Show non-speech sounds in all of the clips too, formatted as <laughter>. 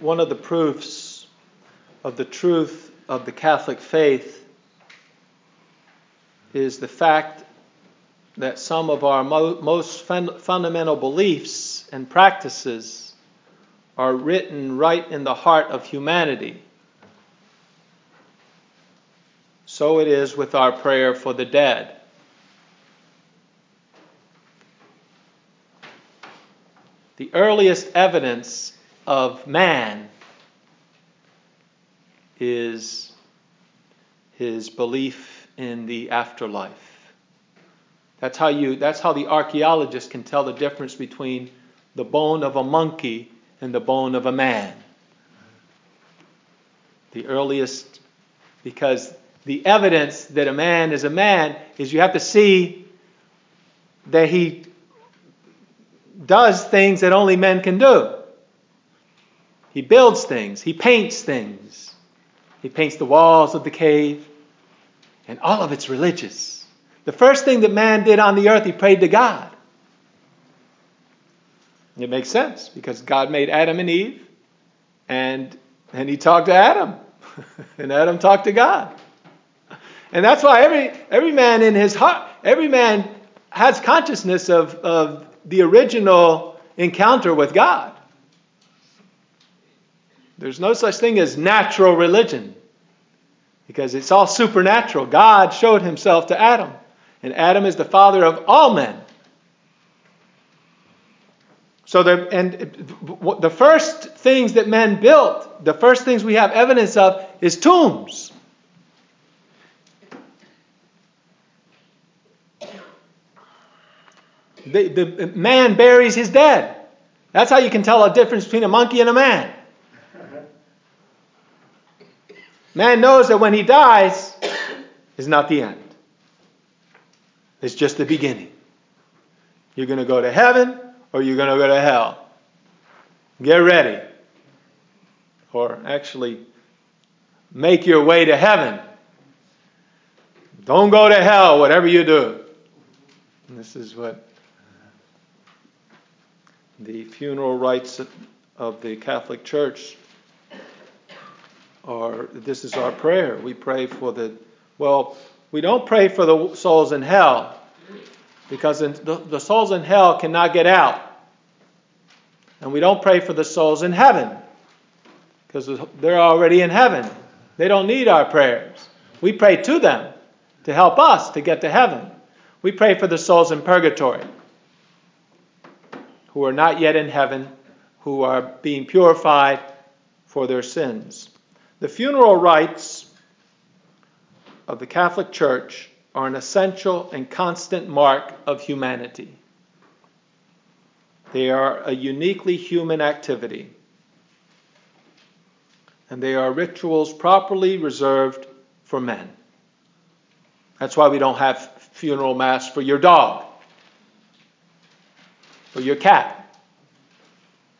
one of the proofs of the truth of the Catholic faith is the fact that some of our mo- most fun- fundamental beliefs and practices are written right in the heart of humanity. So it is with our prayer for the dead. The earliest evidence of man is his belief in the afterlife. That's how you that's how the archaeologist can tell the difference between the bone of a monkey and the bone of a man. The earliest because the evidence that a man is a man is you have to see that he does things that only men can do. He builds things, he paints things. He paints the walls of the cave, and all of it's religious. The first thing that man did on the earth, he prayed to God. It makes sense because God made Adam and Eve, and, and he talked to Adam, <laughs> and Adam talked to God. And that's why every, every man in his heart, every man has consciousness of, of the original encounter with God. There's no such thing as natural religion because it's all supernatural. God showed himself to Adam, and Adam is the father of all men. So the and the first things that men built, the first things we have evidence of is tombs. The, the man buries his dead. That's how you can tell a difference between a monkey and a man. Man knows that when he dies is not the end. It's just the beginning. You're going to go to heaven or you're going to go to hell. Get ready. Or actually, make your way to heaven. Don't go to hell, whatever you do. And this is what the funeral rites of the Catholic Church are. This is our prayer. We pray for the, well, we don't pray for the souls in hell because the souls in hell cannot get out. And we don't pray for the souls in heaven because they're already in heaven. They don't need our prayers. We pray to them to help us to get to heaven. We pray for the souls in purgatory who are not yet in heaven, who are being purified for their sins. The funeral rites of the Catholic Church are an essential and constant mark of humanity. They are a uniquely human activity, and they are rituals properly reserved for men. That's why we don't have funeral mass for your dog for your cat,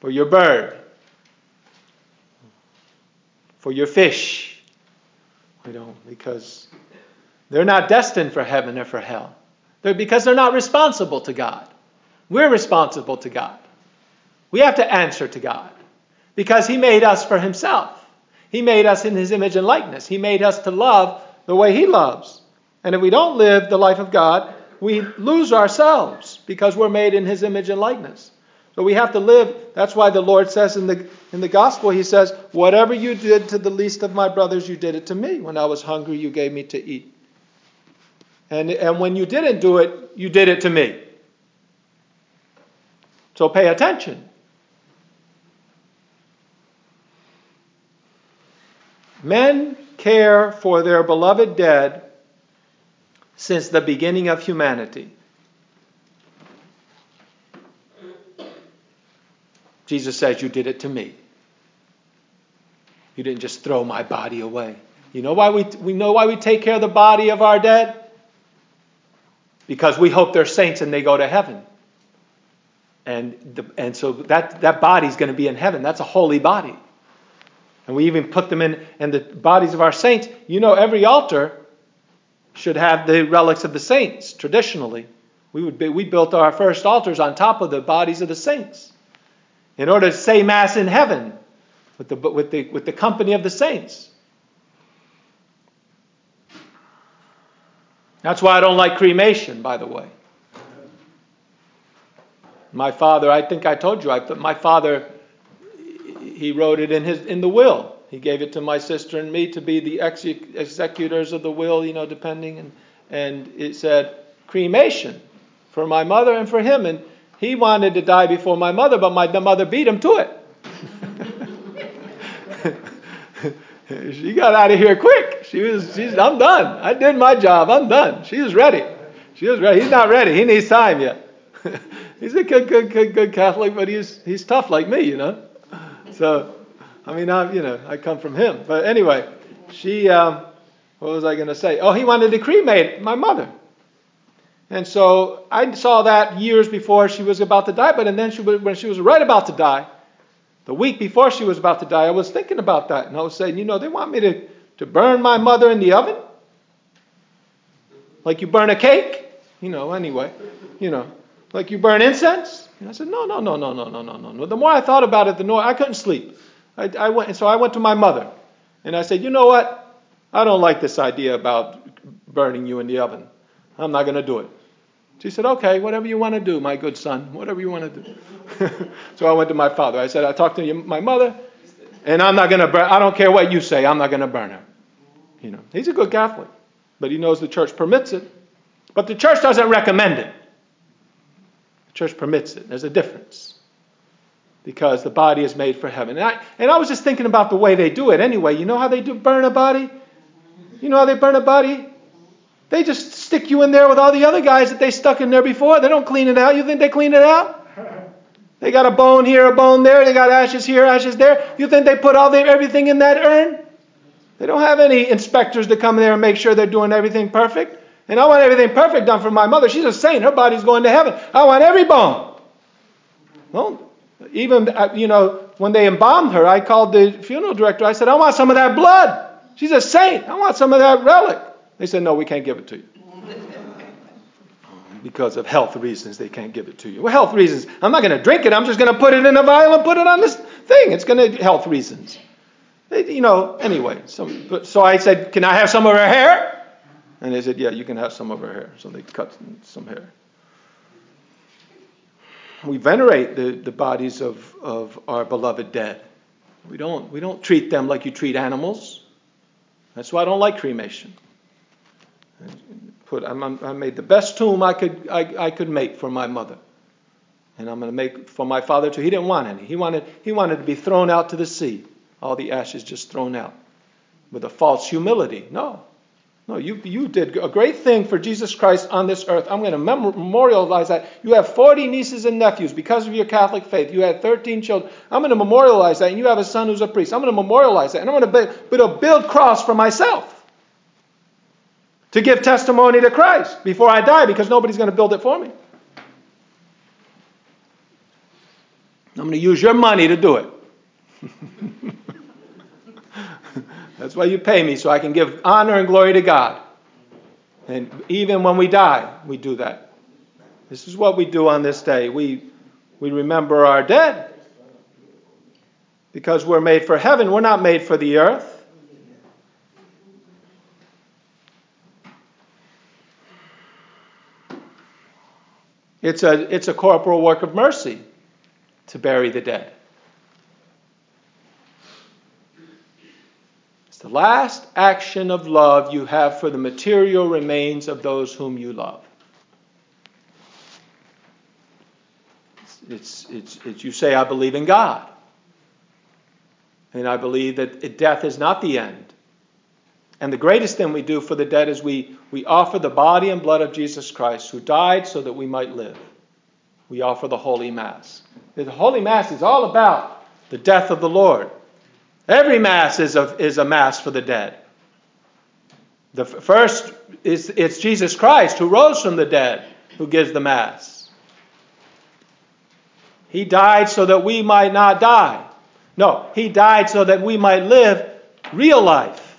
for your bird, for your fish. We don't, because they're not destined for heaven or for hell. They're because they're not responsible to God. We're responsible to God. We have to answer to God because He made us for Himself. He made us in His image and likeness. He made us to love the way He loves. And if we don't live the life of God, we lose ourselves because we're made in his image and likeness. So we have to live. That's why the Lord says in the in the gospel, he says, "Whatever you did to the least of my brothers, you did it to me. When I was hungry, you gave me to eat." And and when you didn't do it, you did it to me. So pay attention. Men care for their beloved dead since the beginning of humanity. Jesus says, You did it to me. You didn't just throw my body away. You know why we, we know why we take care of the body of our dead? Because we hope they're saints and they go to heaven. And, the, and so that, that body's going to be in heaven. That's a holy body. And we even put them in, in the bodies of our saints. You know, every altar should have the relics of the saints traditionally. We, would be, we built our first altars on top of the bodies of the saints in order to say Mass in heaven. with the, with the, with the company of the saints. That's why I don't like cremation, by the way. My father, I think I told you, I, my father, he wrote it in his in the will. He gave it to my sister and me to be the executors of the will, you know, depending, and and it said cremation for my mother and for him, and he wanted to die before my mother, but my mother beat him to it. <laughs> she got out of here quick. She was, she's, I'm done. I did my job. I'm done. She ready. She ready. He's not ready. He needs time yet. <laughs> he's a good, good, good, good Catholic, but he's, he's tough like me, you know. So, I mean, I, you know, I come from him. But anyway, she, um, what was I going to say? Oh, he wanted to cremate my mother. And so I saw that years before she was about to die. But and then she, when she was right about to die, the week before she was about to die, I was thinking about that. And I was saying, you know, they want me to, to burn my mother in the oven? Like you burn a cake? You know, anyway. You know, like you burn incense? And I said, no, no, no, no, no, no, no, no. The more I thought about it, the more I couldn't sleep. I, I went, and so I went to my mother. And I said, you know what? I don't like this idea about burning you in the oven. I'm not going to do it. She said, Okay, whatever you want to do, my good son, whatever you want to do. <laughs> so I went to my father. I said, I talked to my mother, and I'm not going to burn, I don't care what you say, I'm not going to burn her. You know, he's a good Catholic, but he knows the church permits it. But the church doesn't recommend it. The church permits it. There's a difference. Because the body is made for heaven. And I, and I was just thinking about the way they do it anyway. You know how they do burn a body? You know how they burn a body? They just stick you in there with all the other guys that they stuck in there before. They don't clean it out. You think they clean it out? They got a bone here, a bone there. They got ashes here, ashes there. You think they put all their everything in that urn? They don't have any inspectors to come in there and make sure they're doing everything perfect. And I want everything perfect done for my mother. She's a saint. Her body's going to heaven. I want every bone. Well, even, uh, you know, when they embalmed her, I called the funeral director. I said, I want some of that blood. She's a saint. I want some of that relic. They said, No, we can't give it to you. Because of health reasons, they can't give it to you. Well, health reasons. I'm not going to drink it. I'm just going to put it in a vial and put it on this thing. It's going to health reasons. You know, anyway. So, so I said, Can I have some of her hair? And they said, Yeah, you can have some of her hair. So they cut some hair. We venerate the, the bodies of, of our beloved dead. We don't, we don't treat them like you treat animals. That's why I don't like cremation put, i made the best tomb I could, I, I could make for my mother. And I'm going to make for my father too. He didn't want any. He wanted, he wanted to be thrown out to the sea. All the ashes just thrown out with a false humility. No. No, you, you did a great thing for Jesus Christ on this earth. I'm going to memorialize that. You have 40 nieces and nephews because of your Catholic faith. You had 13 children. I'm going to memorialize that. And you have a son who's a priest. I'm going to memorialize that. And I'm going to build, build a build cross for myself to give testimony to Christ before I die because nobody's going to build it for me. I'm going to use your money to do it. <laughs> That's why you pay me, so I can give honor and glory to God. And even when we die, we do that. This is what we do on this day. We, we remember our dead because we're made for heaven. We're not made for the earth. It's a, it's a corporal work of mercy to bury the dead. It's the last action of love you have for the material remains of those whom you love. It's, it's, it's, you say, I believe in God. And I believe that death is not the end. And the greatest thing we do for the dead is we, we offer the body and blood of Jesus Christ, who died so that we might live. We offer the Holy Mass. The Holy Mass is all about the death of the Lord. Every Mass is a, is a Mass for the dead. The first is it's Jesus Christ who rose from the dead who gives the Mass. He died so that we might not die. No, He died so that we might live real life.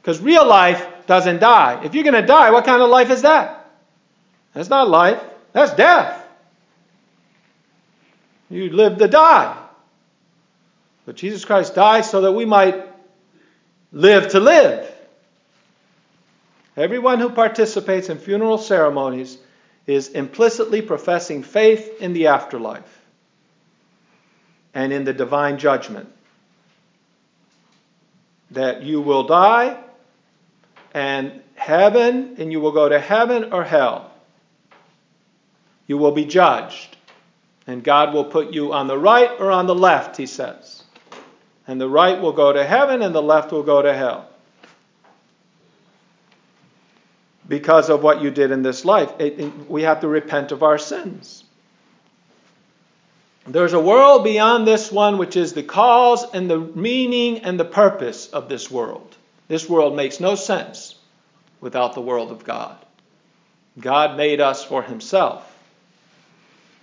Because real life doesn't die. If you're going to die, what kind of life is that? That's not life, that's death. You live to die. But Jesus Christ died so that we might live to live. Everyone who participates in funeral ceremonies is implicitly professing faith in the afterlife and in the divine judgment. That you will die and heaven, and you will go to heaven or hell. You will be judged, and God will put you on the right or on the left, he says. And the right will go to heaven, and the left will go to hell. Because of what you did in this life. It, it, we have to repent of our sins. There's a world beyond this one which is the cause and the meaning and the purpose of this world. This world makes no sense without the world of God. God made us for himself.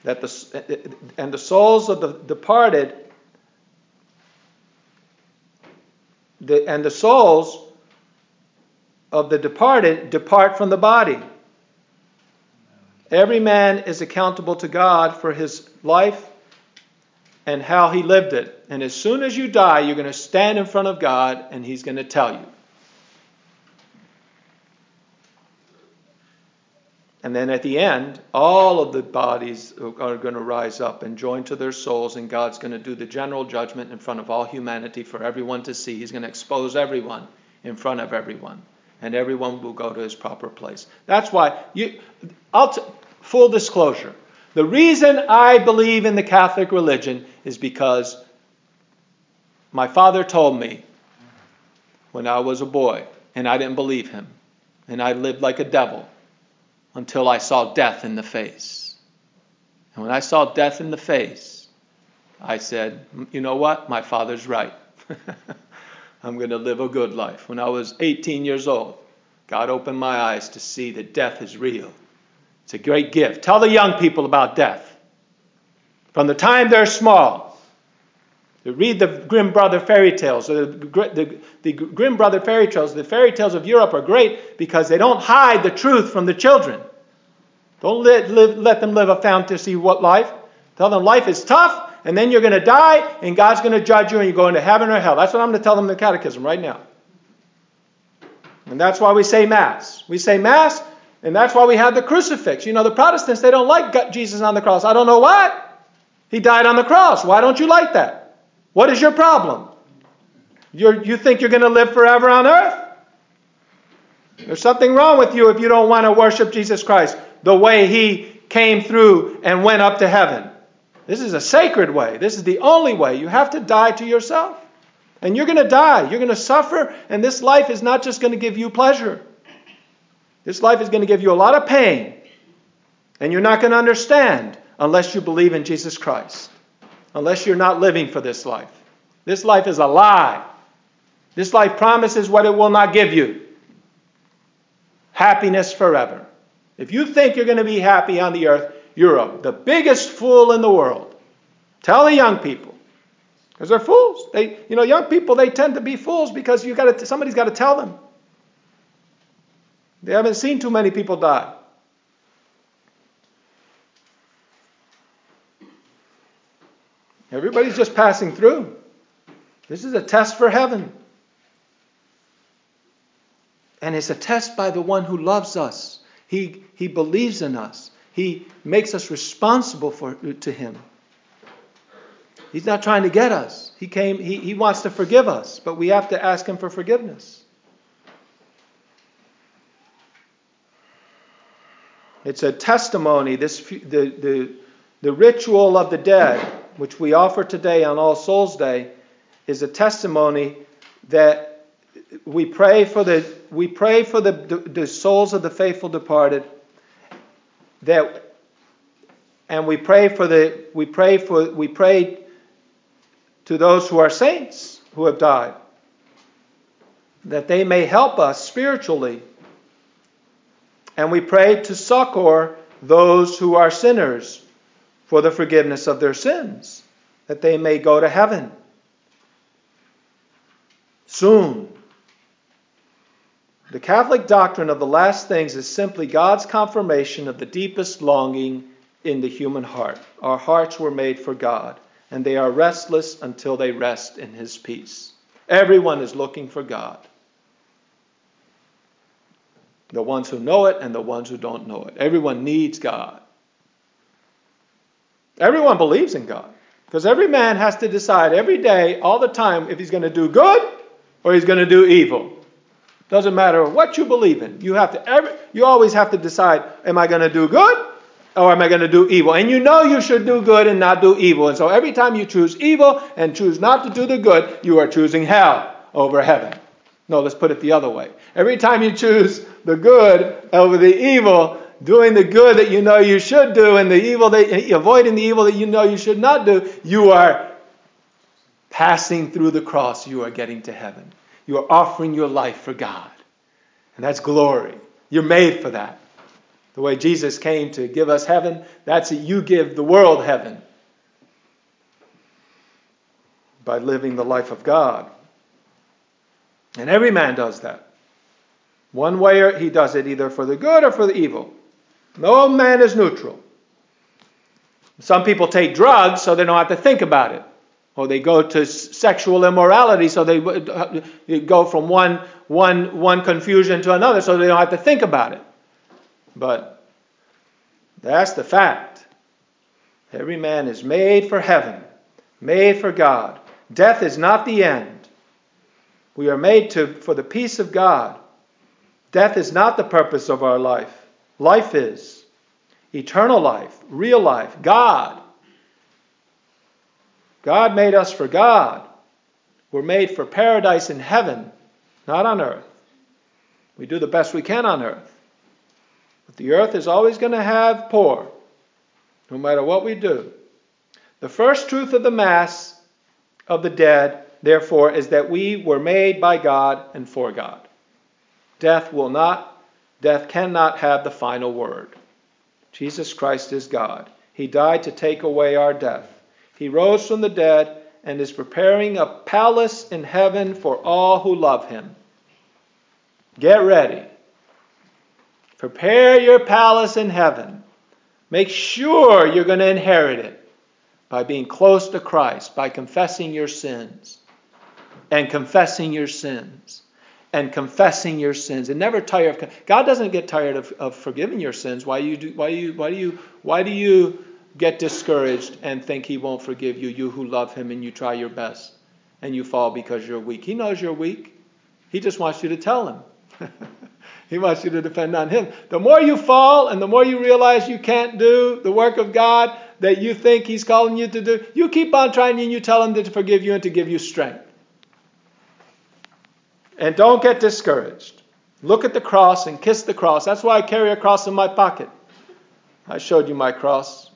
That the, and the souls of the departed the, and the souls of the departed depart from the body. Every man is accountable to God for his life and how he lived it. And as soon as you die, you're going to stand in front of God and he's going to tell you. And then at the end, all of the bodies are going to rise up and join to their souls, and God's going to do the general judgment in front of all humanity for everyone to see. He's going to expose everyone in front of everyone, and everyone will go to his proper place. That's why you. I'll t- full disclosure. The reason I believe in the Catholic religion is because my father told me when I was a boy, and I didn't believe him, and I lived like a devil until I saw death in the face. And when I saw death in the face, I said, You know what? My father's right. <laughs> I'm going to live a good life. When I was 18 years old, God opened my eyes to see that death is real. It's a great gift. Tell the young people about death. From the time they're small, they read the Grimm Brother fairy tales. The, the, the Grimm Brother fairy tales, the fairy tales of Europe are great because they don't hide the truth from the children. Don't let, live, let them live a fantasy what life. Tell them life is tough, and then you're going to die, and God's going to judge you, and you go into heaven or hell. That's what I'm going to tell them in the catechism right now. And that's why we say Mass. We say Mass, and that's why we have the crucifix. You know, the Protestants, they don't like Jesus on the cross. I don't know why. He died on the cross. Why don't you like that? What is your problem? You're, you think you're going to live forever on earth? There's something wrong with you if you don't want to worship Jesus Christ the way he came through and went up to heaven. This is a sacred way. This is the only way. You have to die to yourself. And you're going to die. You're going to suffer. And this life is not just going to give you pleasure. This life is going to give you a lot of pain. And you're not going to understand unless you believe in Jesus Christ. Unless you're not living for this life. This life is a lie. This life promises what it will not give you happiness forever. If you think you're going to be happy on the earth, you're a, the biggest fool in the world. Tell the young people. Because they're fools. They, you know, young people, they tend to be fools because you got to, somebody's got to tell them. They haven't seen too many people die. Everybody's just passing through. This is a test for heaven. And it's a test by the one who loves us. He, he believes in us. He makes us responsible for, to Him. He's not trying to get us. He came, he, he wants to forgive us, but we have to ask Him for forgiveness. It's a testimony, this, the, the, the ritual of the dead, which we offer today on All Souls Day, is a testimony that we pray for the we pray for the, the, the souls of the faithful departed that and we pray for the we pray for we pray to those who are saints who have died that they may help us spiritually. And we pray to succor those who are sinners for the forgiveness of their sins that they may go to heaven soon the Catholic doctrine of the last things is simply God's confirmation of the deepest longing in the human heart. Our hearts were made for God. and they are restless until they rest in his peace. Everyone is looking for God. The ones who know it and the ones who don't know it. Everyone needs God. Everyone believes in God. Because every man has to decide every day, all the time, if he's going to do good or he's going to do evil. Doesn't matter what you believe in. You have to every, you always have to decide, am I going to do good or am I going to do evil? And you know you should do good and not do evil. And so every time you choose evil and choose not to do the good, you are choosing hell over heaven. No, let's put it the other way. Every time you choose the good over the evil, doing the good that you know you should do and the evil that avoiding the evil that you know you should not do, you are passing through the cross, you are getting to heaven. You are offering your life for God. And that's glory. You're made for that. The way Jesus came to give us heaven, that's it. You give the world heaven by living the life of God. And every man does that. One way or he does it either for the good or for the evil. No man is neutral. Some people take drugs so they don't have to think about it. Or they go to sexual immorality so they uh, go from one, one, one confusion to another so they don't have to think about it. But that's the fact. Every man is made for heaven, made for God. Death is not the end. We are made to, for the peace of God. Death is not the purpose of our life. Life is eternal life, real life, God. God made us for God. We're made for paradise in heaven, not on earth. We do the best we can on earth. But the earth is always going to have poor, no matter what we do. The first truth of the Mass of the dead therefore, is that we were made by God and for God. Death will not, death cannot have the final word. Jesus Christ is God. He died to take away our death. He rose from the dead and is preparing a palace in heaven for all who love him. Get ready. Prepare your palace in heaven. Make sure you're going to inherit it by being close to Christ, by confessing your sins and confessing your sins and confessing your sins and never tire of God doesn't get tired of, of forgiving your sins. Why you do why you why do you why do you get discouraged and think he won't forgive you, you who love him and you try your best and you fall because you're weak. He knows you're weak. He just wants you to tell him. <laughs> he wants you to depend on him. The more you fall and the more you realize you can't do the work of God that you think he's calling you to do, you keep on trying and you tell him to forgive you and to give you strength. And don't get discouraged. Look at the cross and kiss the cross. That's why I carry a cross in my pocket. I showed you my cross.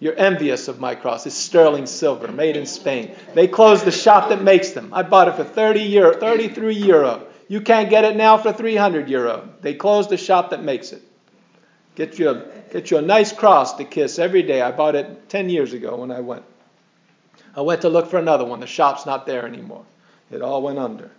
You're envious of my cross. It's sterling silver, made in Spain. They closed the shop that makes them. I bought it for 30 euro, 33 euro. You can't get it now for 300 euro. They closed the shop that makes it. Get you, a, get you a nice cross to kiss every day. I bought it 10 years ago when I went. I went to look for another one. The shop's not there anymore. It all went under.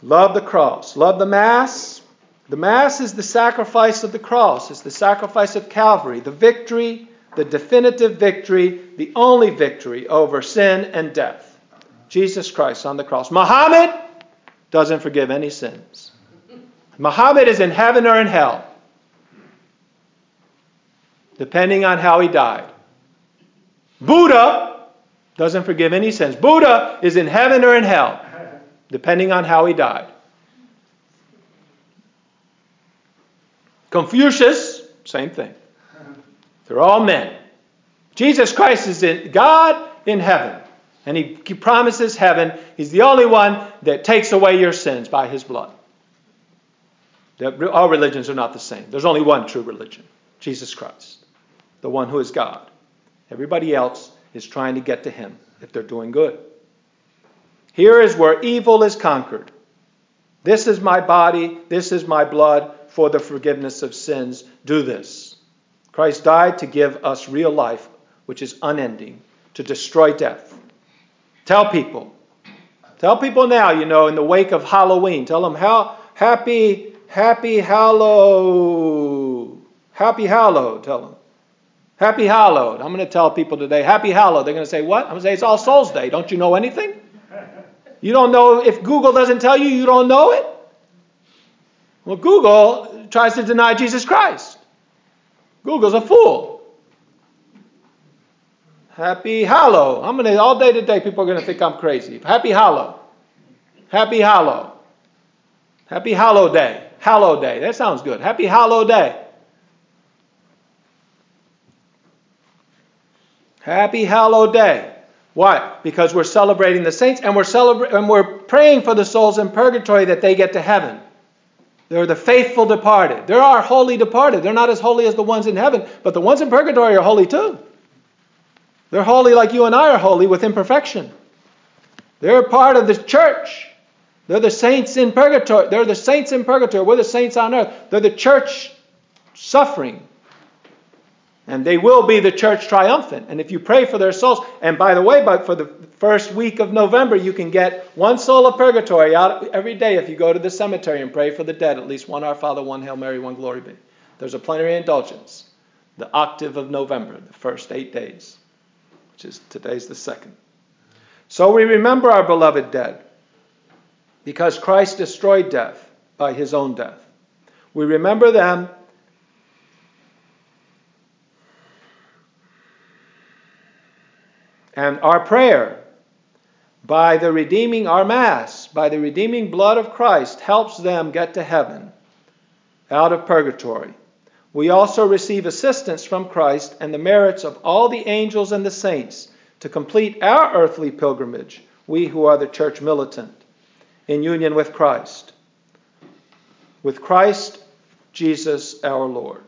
Love the cross. Love the Mass. The Mass is the sacrifice of the cross, it's the sacrifice of Calvary, the victory, the definitive victory, the only victory over sin and death. Jesus Christ on the cross. Muhammad doesn't forgive any sins. Muhammad is in heaven or in hell, depending on how he died. Buddha doesn't forgive any sins. Buddha is in heaven or in hell depending on how he died. Confucius, same thing. They're all men. Jesus Christ is in God in heaven. And he, he promises heaven. He's the only one that takes away your sins by his blood. All religions are not the same. There's only one true religion Jesus Christ, the one who is God. Everybody else is trying to get to him if they're doing good. Here is where evil is conquered. This is my body, this is my blood for the forgiveness of sins. Do this. Christ died to give us real life, which is unending, to destroy death. Tell people. Tell people now, you know, in the wake of Halloween. Tell them how happy, happy Hallow. Happy Hallow, tell them. Happy Hallowed. I'm going to tell people today, Happy Hallowed. They're going to say, What? I'm going to say, It's All Souls Day. Don't you know anything? You don't know, if Google doesn't tell you, you don't know it? Well, Google tries to deny Jesus Christ. Google's a fool. Happy Hallow. I'm gonna all day today. People are gonna think I'm crazy. Happy Hallow. Happy Hallow. Happy Hallow Day. Hallow Day. That sounds good. Happy Hallow Day. Happy Hallow Day. Why? Because we're celebrating the saints and we're celebra- and we're praying for the souls in purgatory that they get to heaven. They're the faithful departed. There are holy departed. They're not as holy as the ones in heaven, but the ones in purgatory are holy too. They're holy like you and I are holy with imperfection. They're part of the church. They're the saints in purgatory. They're the saints in purgatory. We're the saints on earth. They're the church suffering. And they will be the church triumphant. And if you pray for their souls, and by the way, but for the first week of November, you can get one soul of purgatory out every day if you go to the cemetery and pray for the dead. At least one Our Father, one Hail Mary, one Glory be. There's a plenary indulgence. The octave of November, the first eight days which is today's the second. So we remember our beloved dead because Christ destroyed death by his own death. We remember them and our prayer by the redeeming our mass by the redeeming blood of Christ helps them get to heaven out of purgatory we also receive assistance from Christ and the merits of all the angels and the saints to complete our earthly pilgrimage, we who are the church militant, in union with Christ. With Christ Jesus our Lord.